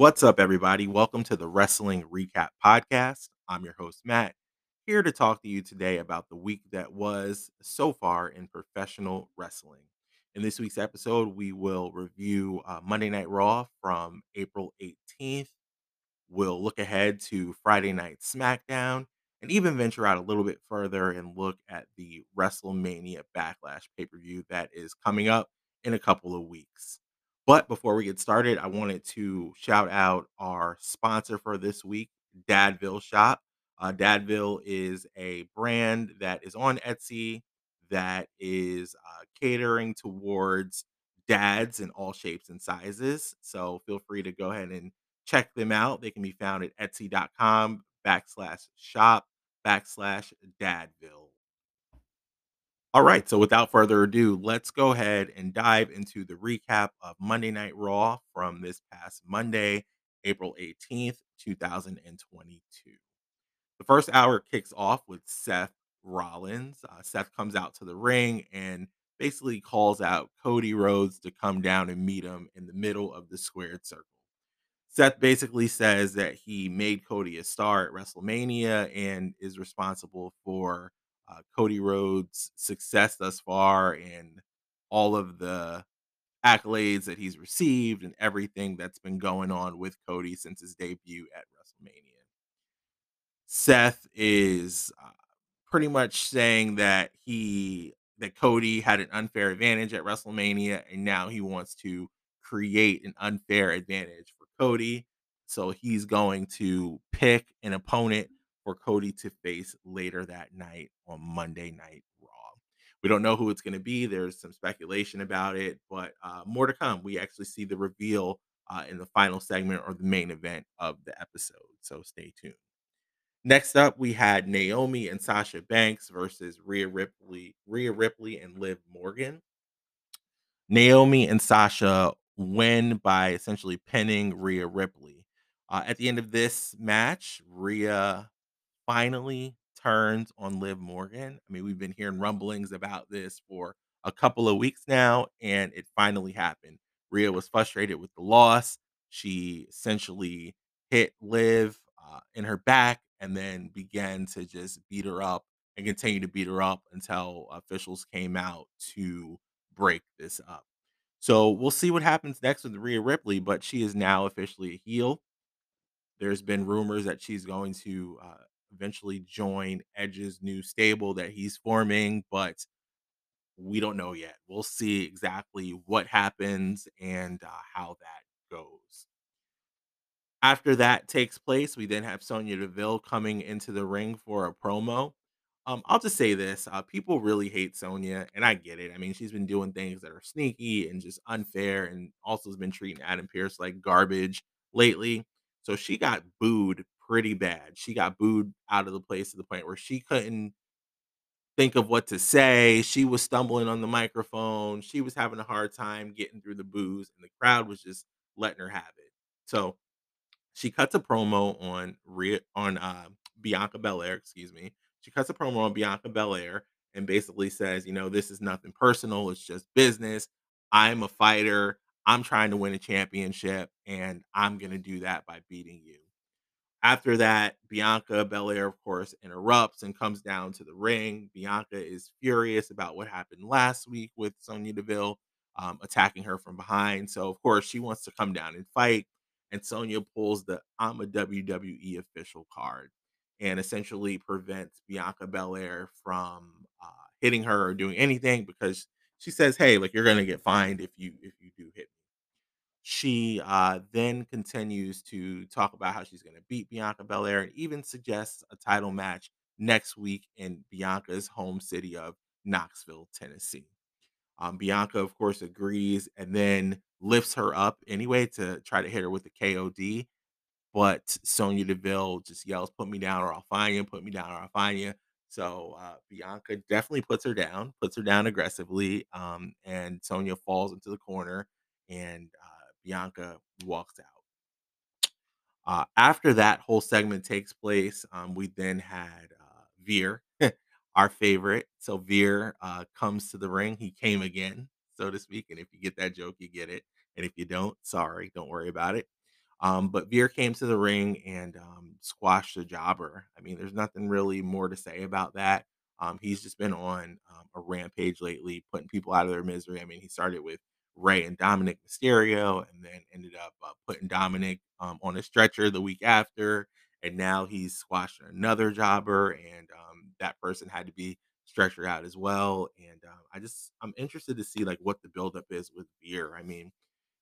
What's up, everybody? Welcome to the Wrestling Recap Podcast. I'm your host, Matt, here to talk to you today about the week that was so far in professional wrestling. In this week's episode, we will review uh, Monday Night Raw from April 18th. We'll look ahead to Friday Night SmackDown and even venture out a little bit further and look at the WrestleMania Backlash pay per view that is coming up in a couple of weeks. But before we get started, I wanted to shout out our sponsor for this week, Dadville Shop. Uh, Dadville is a brand that is on Etsy that is uh, catering towards dads in all shapes and sizes. So feel free to go ahead and check them out. They can be found at etsy.com backslash shop backslash dadville. All right, so without further ado, let's go ahead and dive into the recap of Monday Night Raw from this past Monday, April 18th, 2022. The first hour kicks off with Seth Rollins. Uh, Seth comes out to the ring and basically calls out Cody Rhodes to come down and meet him in the middle of the squared circle. Seth basically says that he made Cody a star at WrestleMania and is responsible for uh, Cody Rhodes' success thus far and all of the accolades that he's received and everything that's been going on with Cody since his debut at WrestleMania. Seth is uh, pretty much saying that he that Cody had an unfair advantage at WrestleMania and now he wants to create an unfair advantage for Cody. So he's going to pick an opponent for Cody to face later that night on Monday Night Raw. We don't know who it's going to be. There's some speculation about it, but uh, more to come. We actually see the reveal uh, in the final segment or the main event of the episode. So stay tuned. Next up, we had Naomi and Sasha Banks versus Rhea Ripley, Rhea Ripley and Liv Morgan. Naomi and Sasha win by essentially pinning Rhea Ripley. Uh, at the end of this match, Rhea finally turns on Liv Morgan. I mean, we've been hearing rumblings about this for a couple of weeks now, and it finally happened. Rhea was frustrated with the loss. She essentially hit Liv uh, in her back and then began to just beat her up and continue to beat her up until officials came out to break this up. So we'll see what happens next with Rhea Ripley, but she is now officially a heel. There's been rumors that she's going to uh, eventually join Edge's new stable that he's forming, but we don't know yet. We'll see exactly what happens and uh, how that goes. After that takes place, we then have Sonya Deville coming into the ring for a promo. Um, I'll just say this: uh, people really hate Sonya, and I get it. I mean, she's been doing things that are sneaky and just unfair, and also has been treating Adam Pearce like garbage lately. So she got booed pretty bad. She got booed out of the place to the point where she couldn't think of what to say. She was stumbling on the microphone. She was having a hard time getting through the boos, and the crowd was just letting her have it. So she cuts a promo on on uh, Bianca Belair, excuse me. She cuts a promo on Bianca Belair and basically says, you know, this is nothing personal. It's just business. I'm a fighter. I'm trying to win a championship, and I'm to do that by beating you. After that, Bianca Belair, of course, interrupts and comes down to the ring. Bianca is furious about what happened last week with Sonya Deville um, attacking her from behind. So, of course, she wants to come down and fight. And Sonya pulls the I'm a WWE official card and essentially prevents Bianca Belair from uh, hitting her or doing anything because she says, "Hey, like you're gonna get fined if you if you do hit me." She uh, then continues to talk about how she's going to beat Bianca Belair and even suggests a title match next week in Bianca's home city of Knoxville, Tennessee. Um, Bianca, of course, agrees and then lifts her up anyway to try to hit her with the KOD. But Sonya Deville just yells, "Put me down, or I'll find you! Put me down, or I'll find you!" So uh, Bianca definitely puts her down, puts her down aggressively, um, and Sonya falls into the corner, and Bianca walks out. Uh, after that whole segment takes place, um, we then had uh, Veer, our favorite. So Veer uh, comes to the ring. He came again, so to speak. And if you get that joke, you get it. And if you don't, sorry, don't worry about it. Um, but Veer came to the ring and um, squashed the jobber. I mean, there's nothing really more to say about that. Um, he's just been on um, a rampage lately, putting people out of their misery. I mean, he started with Rey and Dominic Mysterio, and then ended up uh, putting Dominic um, on a stretcher the week after, and now he's squashing another jobber, and um, that person had to be stretchered out as well. And um, I just I'm interested to see like what the buildup is with Veer. I mean,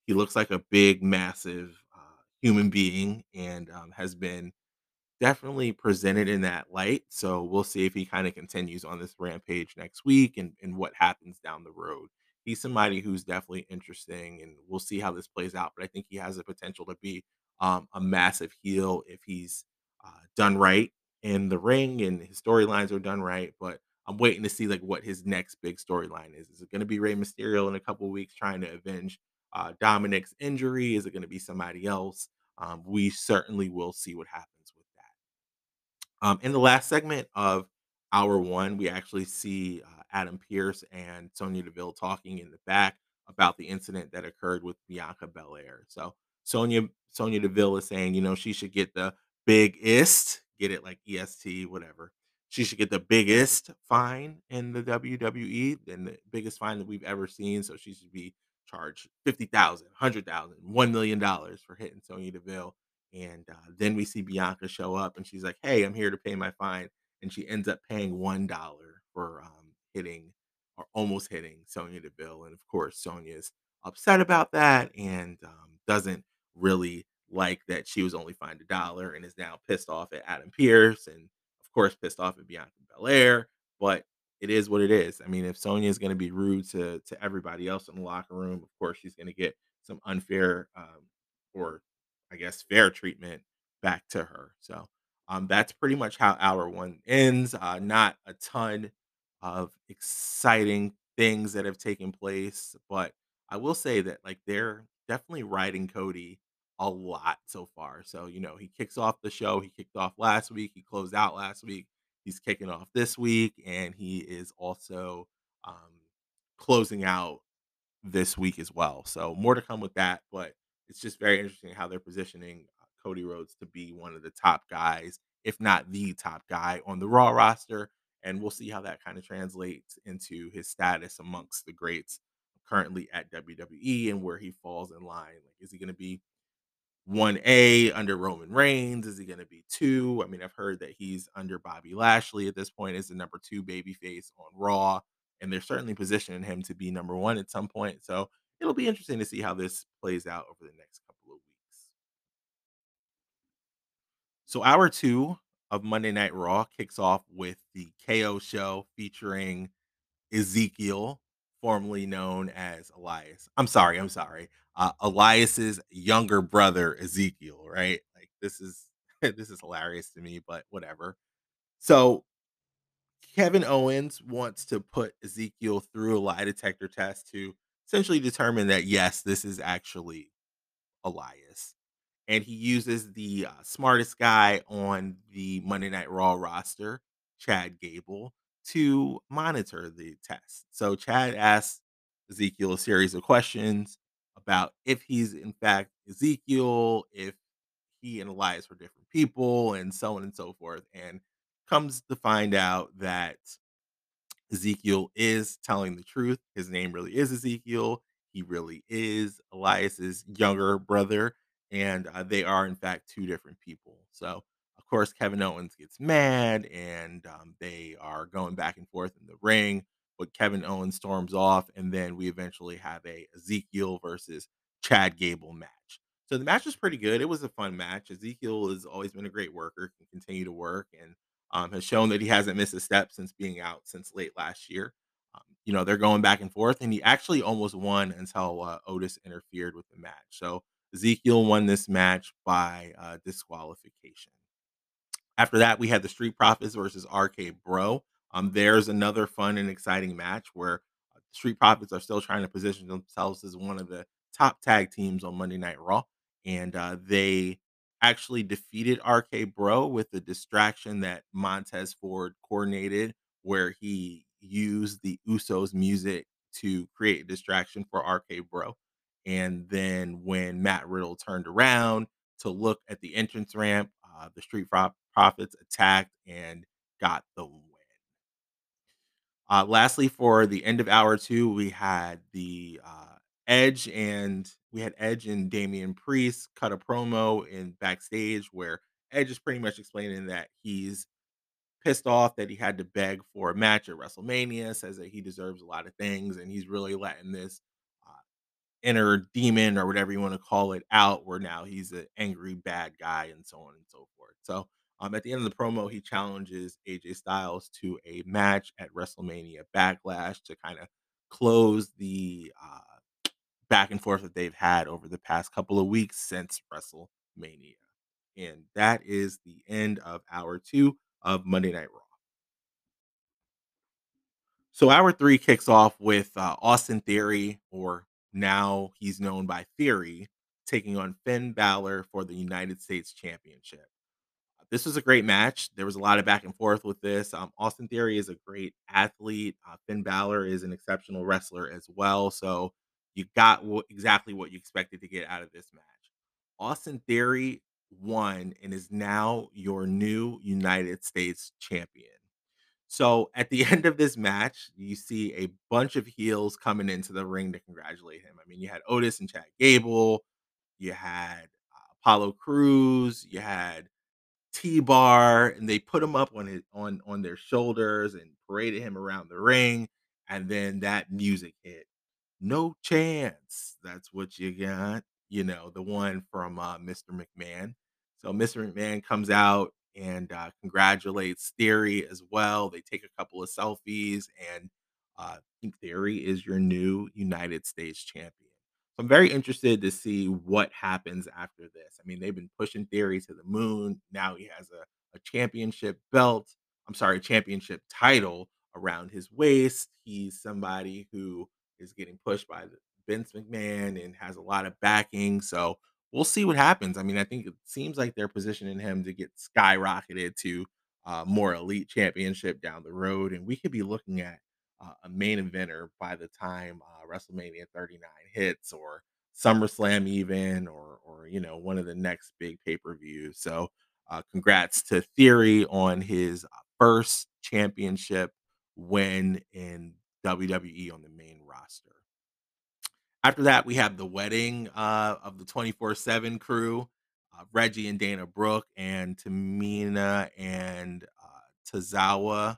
he looks like a big, massive uh, human being, and um, has been definitely presented in that light. So we'll see if he kind of continues on this rampage next week and, and what happens down the road. He's somebody who's definitely interesting, and we'll see how this plays out. But I think he has the potential to be um, a massive heel if he's uh, done right in the ring and his storylines are done right. But I'm waiting to see like what his next big storyline is. Is it going to be Rey Mysterio in a couple weeks trying to avenge uh, Dominic's injury? Is it going to be somebody else? Um, we certainly will see what happens with that. Um, in the last segment of hour one, we actually see uh, Adam Pierce and Sonya Deville talking in the back about the incident that occurred with Bianca Belair. So Sonya Sonya Deville is saying, you know, she should get the biggest, get it like EST, whatever. She should get the biggest fine in the WWE and the biggest fine that we've ever seen. So she should be charged 50,000, 100,000, $1 million for hitting Sonya Deville and, uh, then we see Bianca show up and she's like, "Hey, I'm here to pay my fine." And she ends up paying $1 for, um, hitting or almost hitting Sonya Deville. And of course, Sonya's upset about that and, um, doesn't really like that she was only fined a dollar and is now pissed off at Adam Pearce and, of course, pissed off at Bianca Belair. But it is what it is. I mean, if Sonya is gonna be rude to to everybody else in the locker room, of course, she's gonna get some unfair, um, or I guess, fair treatment back to her. So, um, that's pretty much how hour 1 ends. Uh, not a ton of exciting things that have taken place, but I will say that, like, they're definitely riding Cody a lot so far. So, you know, he kicks off the show, he kicked off last week, he closed out last week, he's kicking off this week, and he is also, um, closing out this week as well. So more to come with that, but it's just very interesting how they're positioning uh, Cody Rhodes to be one of the top guys, if not the top guy on the Raw roster. And we'll see how that kind of translates into his status amongst the greats currently at WWE and where he falls in line. Like, is he going to be 1A under Roman Reigns? Is he going to be 2? I mean, I've heard that he's under Bobby Lashley at this point as the number 2 babyface on Raw, and they're certainly positioning him to be number 1 at some point. So, it'll be interesting to see how this plays out over the next couple of weeks. So, hour 2 of Monday Night Raw kicks off with the KO show featuring Ezekiel, formerly known as Elias. I'm sorry, I'm sorry. Uh, Elias's younger brother, Ezekiel, right? Like this is this is hilarious to me, but whatever. So Kevin Owens wants to put Ezekiel through a lie detector test to essentially determine that yes, this is actually Elias. And he uses the uh, smartest guy on the Monday Night Raw roster, Chad Gable, to monitor the test. So Chad asks Ezekiel a series of questions about if he's in fact Ezekiel, if he and Elias were different people, and so on and so forth. And comes to find out that Ezekiel is telling the truth. His name really is Ezekiel. He really is Elias's younger brother, and uh, they are in fact two different people. So, of course, Kevin Owens gets mad, and um, they are going back and forth in the ring. But Kevin Owens storms off, and then we eventually have a Ezekiel versus Chad Gable match. So the match was pretty good. It was a fun match. Ezekiel has always been a great worker, can continue to work, and um, has shown that he hasn't missed a step since being out since late last year. Um, you know, they're going back and forth, and he actually almost won until uh, Otis interfered with the match. So Ezekiel won this match by uh, disqualification. After that, we had the Street Profits versus RK Bro. Um, there's another fun and exciting match where uh, Street Profits are still trying to position themselves as one of the top tag teams on Monday Night Raw, and uh, they actually defeated RK Bro with the distraction that Montez Ford coordinated, where he used the Usos music to create distraction for RK Bro. And then when Matt Riddle turned around, to look at the entrance ramp. Uh, the Street Pro- Profits attacked and got the win. Uh, lastly, for the end of hour two, we had the uh, Edge and we had Edge and Damian Priest cut a promo in backstage where Edge is pretty much explaining that he's pissed off that he had to beg for a match at WrestleMania, says that he deserves a lot of things, and he's really letting this inner demon or whatever you want to call it out, where now he's an angry bad guy and so on and so forth. So um, at the end of the promo, he challenges AJ Styles to a match at WrestleMania Backlash to kind of close the uh, back and forth that they've had over the past couple of weeks since WrestleMania. And that is the end of hour two of Monday Night Raw. So hour three kicks off with uh, Austin Theory, or now he's known by Theory, taking on Finn Balor for the United States Championship. This was a great match. There was a lot of back and forth with this. Um, Austin Theory is a great athlete. Uh, Finn Balor is an exceptional wrestler as well. So you got exactly what you expected to get out of this match. Austin Theory won and is now your new United States champion. So at the end of this match, you see a bunch of heels coming into the ring to congratulate him. I mean, you had Otis and Chad Gable, you had uh, Apollo Crews, you had T-Bar, and they put him up on his on on their shoulders and paraded him around the ring, and then that music hit. No chance. That's what you got. You know, the one from uh, Mr. McMahon. So Mr. McMahon comes out and uh, congratulates Theory as well. They take a couple of selfies, and uh, think Theory is your new United States champion. So I'm very interested to see what happens after this. I mean, they've been pushing Theory to the moon. Now he has a, a championship belt. I'm sorry, championship title around his waist. He's somebody who is getting pushed by Vince McMahon and has a lot of backing. So we'll see what happens. I mean, I think it seems like they're positioning him to get skyrocketed to uh, more elite championship down the road, and we could be looking at uh, a main eventer by the time uh, WrestleMania 39 hits, or SummerSlam, even, or or you know one of the next big pay per views. So, uh, congrats to Theory on his uh, first championship win in WWE on the main roster. After that, we have the wedding uh, of the 24 7 crew uh, Reggie and Dana Brooke, and Tamina and uh, Tozawa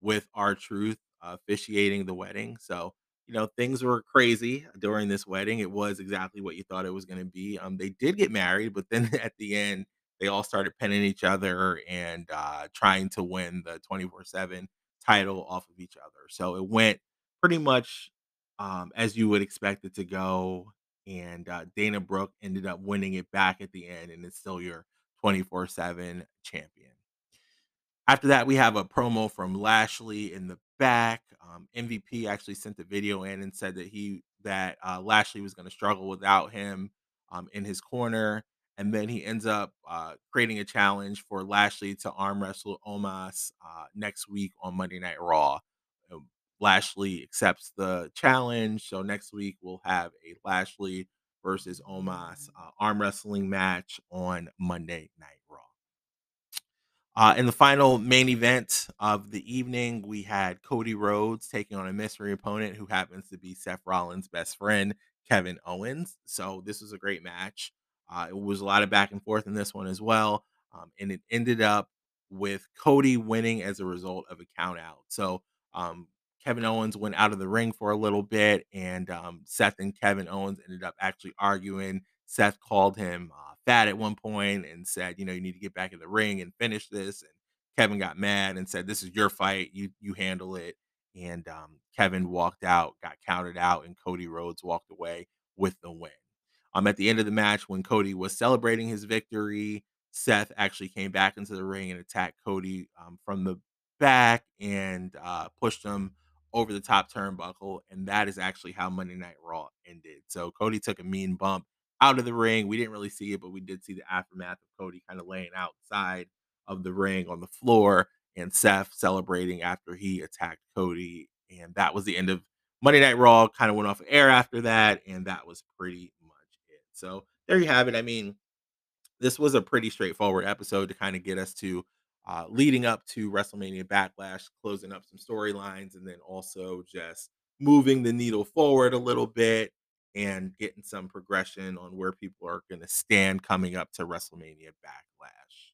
with R-Truth uh, officiating the wedding. So, you know, things were crazy during this wedding. It was exactly what you thought it was going to be. Um, they did get married, but then at the end, they all started penning each other and uh, trying to win the 24 7 title off of each other. So it went pretty much um, as you would expect it to go. And uh, Dana Brooke ended up winning it back at the end, and it's still your 24 7 champion. After that, we have a promo from Lashley in the back. Um, MVP actually sent the video in and said that he that uh, Lashley was going to struggle without him um, in his corner, and then he ends up uh, creating a challenge for Lashley to arm wrestle Omos uh, next week on Monday Night Raw. Lashley accepts the challenge, so next week we'll have a Lashley versus Omos uh, arm wrestling match on Monday Night Raw. Uh, in the final main event of the evening, we had Cody Rhodes taking on a mystery opponent who happens to be Seth Rollins' best friend, Kevin Owens. So this was a great match. Uh, it was a lot of back and forth in this one as well. Um, and it ended up with Cody winning as a result of a count out. So um, Kevin Owens went out of the ring for a little bit, and um, Seth and Kevin Owens ended up actually arguing. Seth called him uh, fat at one point and said, "You know, you need to get back in the ring and finish this." And Kevin got mad and said, "This is your fight. You you handle it." And um, Kevin walked out, got counted out, and Cody Rhodes walked away with the win. Um, at the end of the match, when Cody was celebrating his victory, Seth actually came back into the ring and attacked Cody um, from the back and uh, pushed him over the top turnbuckle, and that is actually how Monday Night Raw ended. So Cody took a mean bump out of the ring. We didn't really see it, but we did see the aftermath of Cody kind of laying outside of the ring on the floor and Seth celebrating after he attacked Cody. And that was the end of Monday Night Raw. Kind of went off air after that, and that was pretty much it. So there you have it. I mean, this was a pretty straightforward episode to kind of get us to uh, leading up to WrestleMania Backlash, closing up some storylines, and then also just moving the needle forward a little bit and getting some progression on where people are going to stand coming up to WrestleMania Backlash.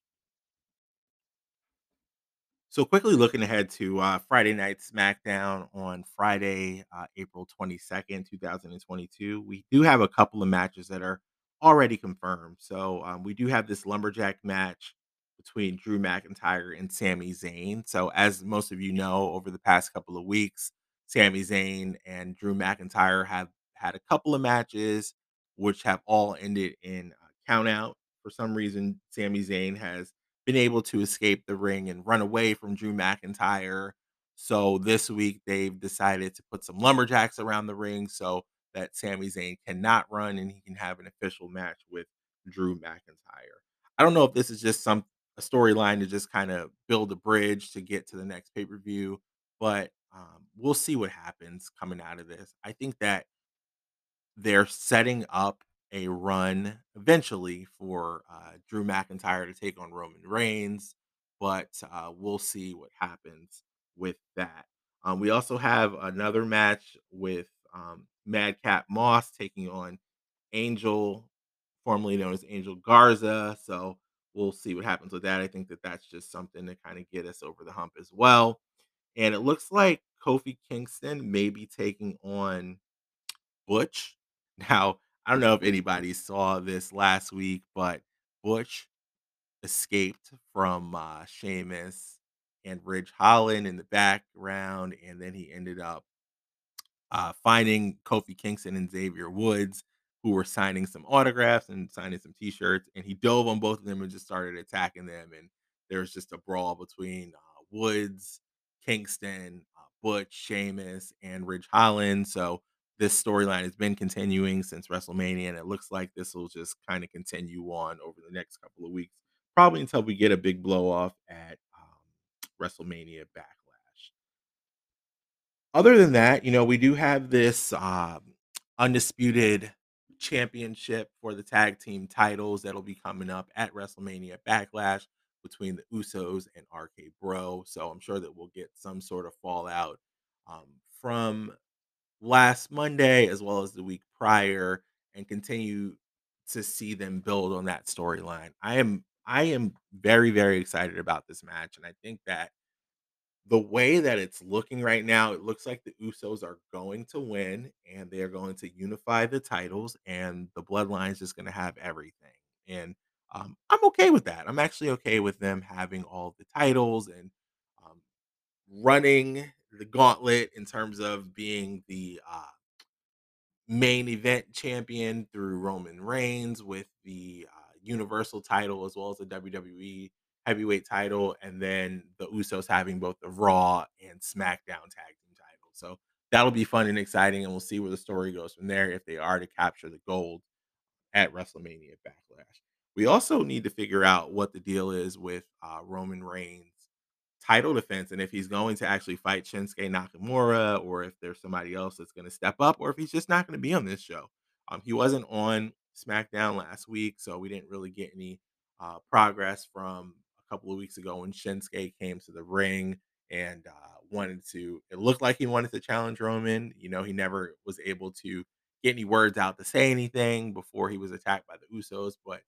So quickly looking ahead to uh, Friday night SmackDown on Friday, uh, April 22nd, 2022. We do have a couple of matches that are already confirmed. So um, we do have this lumberjack match between Drew McIntyre and Sami Zayn. So as most of you know, over the past couple of weeks, Sami Zayn and Drew McIntyre have had a couple of matches which have all ended in a count out. For some reason, Sami Zayn has been able to escape the ring and run away from Drew McIntyre. So this week they've decided to put some lumberjacks around the ring so that Sami Zayn cannot run and he can have an official match with Drew McIntyre. I don't know if this is just some a storyline to just kind of build a bridge to get to the next pay-per-view, but um, we'll see what happens coming out of this. I think that they're setting up a run eventually for uh, Drew McIntyre to take on Roman Reigns, but uh, we'll see what happens with that. Um, we also have another match with um, Madcap Moss taking on Angel, formerly known as Angel Garza. So we'll see what happens with that. I think that that's just something to kind of get us over the hump as well. And it looks like Kofi Kingston may be taking on Butch. Now, I don't know if anybody saw this last week, but Butch escaped from uh, Sheamus and Ridge Holland in the background, and then he ended up uh, finding Kofi Kingston and Xavier Woods, who were signing some autographs and signing some T-shirts, and he dove on both of them and just started attacking them, and there was just a brawl between uh, Woods, Kingston, uh, Butch, Sheamus, and Ridge Holland. So this storyline has been continuing since WrestleMania, and it looks like this will just kind of continue on over the next couple of weeks, probably until we get a big blow off at um, WrestleMania Backlash. Other than that, you know, we do have this um, undisputed championship for the tag team titles that'll be coming up at WrestleMania Backlash between the Usos and RK Bro. So I'm sure that we'll get some sort of fallout um, from last Monday as well as the week prior and continue to see them build on that storyline. I am I am very very excited about this match and I think that the way that it's looking right now, it looks like the Usos are going to win and they're going to unify the titles and the bloodline is just going to have everything. And um, I'm okay with that. I'm actually okay with them having all the titles and um, running the gauntlet in terms of being the uh, main event champion through Roman Reigns with the uh, Universal title as well as the WWE heavyweight title, and then the Usos having both the Raw and SmackDown tag team titles. So that'll be fun and exciting, and we'll see where the story goes from there if they are to capture the gold at WrestleMania Backlash. We also need to figure out what the deal is with uh, Roman Reigns title defense and if he's going to actually fight Shinsuke Nakamura or if there's somebody else that's going to step up or if he's just not going to be on this show. Um, he wasn't on SmackDown last week, so we didn't really get any uh, progress from a couple of weeks ago when Shinsuke came to the ring and uh, wanted to. It looked like he wanted to challenge Roman. You know, he never was able to get any words out to say anything before he was attacked by the Usos, but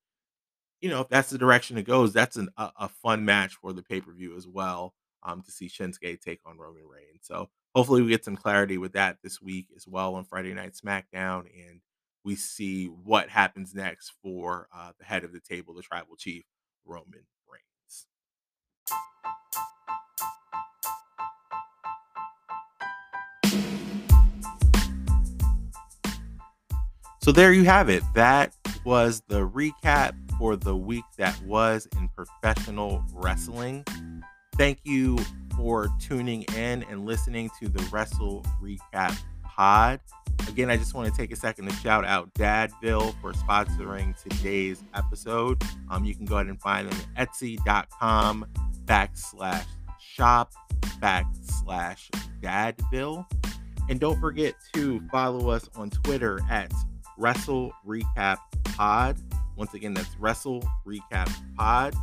you know, if that's the direction it goes, that's an, a, a fun match for the pay per view as well. Um, to see Shinsuke take on Roman Reigns. So hopefully we get some clarity with that this week as well on Friday Night SmackDown, and we see what happens next for uh, the head of the table, the Tribal Chief, Roman So there you have it. That was the recap for the week that was in professional wrestling. Thank you for tuning in and listening to the Wrestle Recap Pod. Again, I just want to take a second to shout out Dadville for sponsoring today's episode. Um, you can go ahead and find them at etsy.com backslash shop backslash Dadville. And don't forget to follow us on Twitter at Wrestle Recap Pod Once again, that's Wrestle Recap Pod.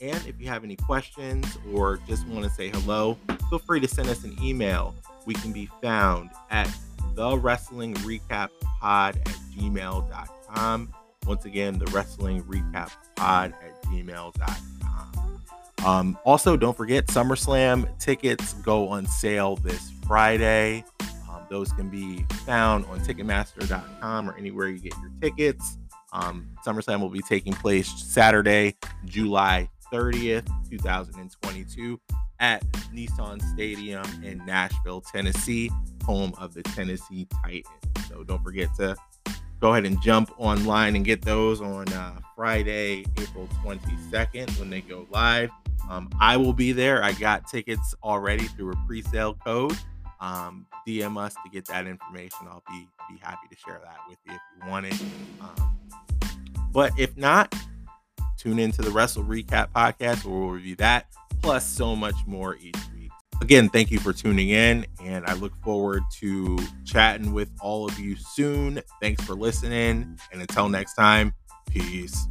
And if you have any questions or just want to say hello, feel free to send us an email. We can be found at the wrestling recap pod at gmail.com. Once again, the wrestling recap pod at gmail.com. Um, also, don't forget SummerSlam tickets go on sale this Friday. Those can be found on Ticketmaster.com or anywhere you get your tickets. Um, SummerSlam will be taking place Saturday, July 30th, 2022, at Nissan Stadium in Nashville, Tennessee, home of the Tennessee Titans. So don't forget to go ahead and jump online and get those on uh, Friday, April 22nd when they go live. Um, I will be there. I got tickets already through a pre-sale code. Um, DM us to get that information. I'll be be happy to share that with you if you want it. Um, but if not, tune into the Wrestle Recap podcast where we'll review that plus so much more each week. Again, thank you for tuning in, and I look forward to chatting with all of you soon. Thanks for listening, and until next time, peace.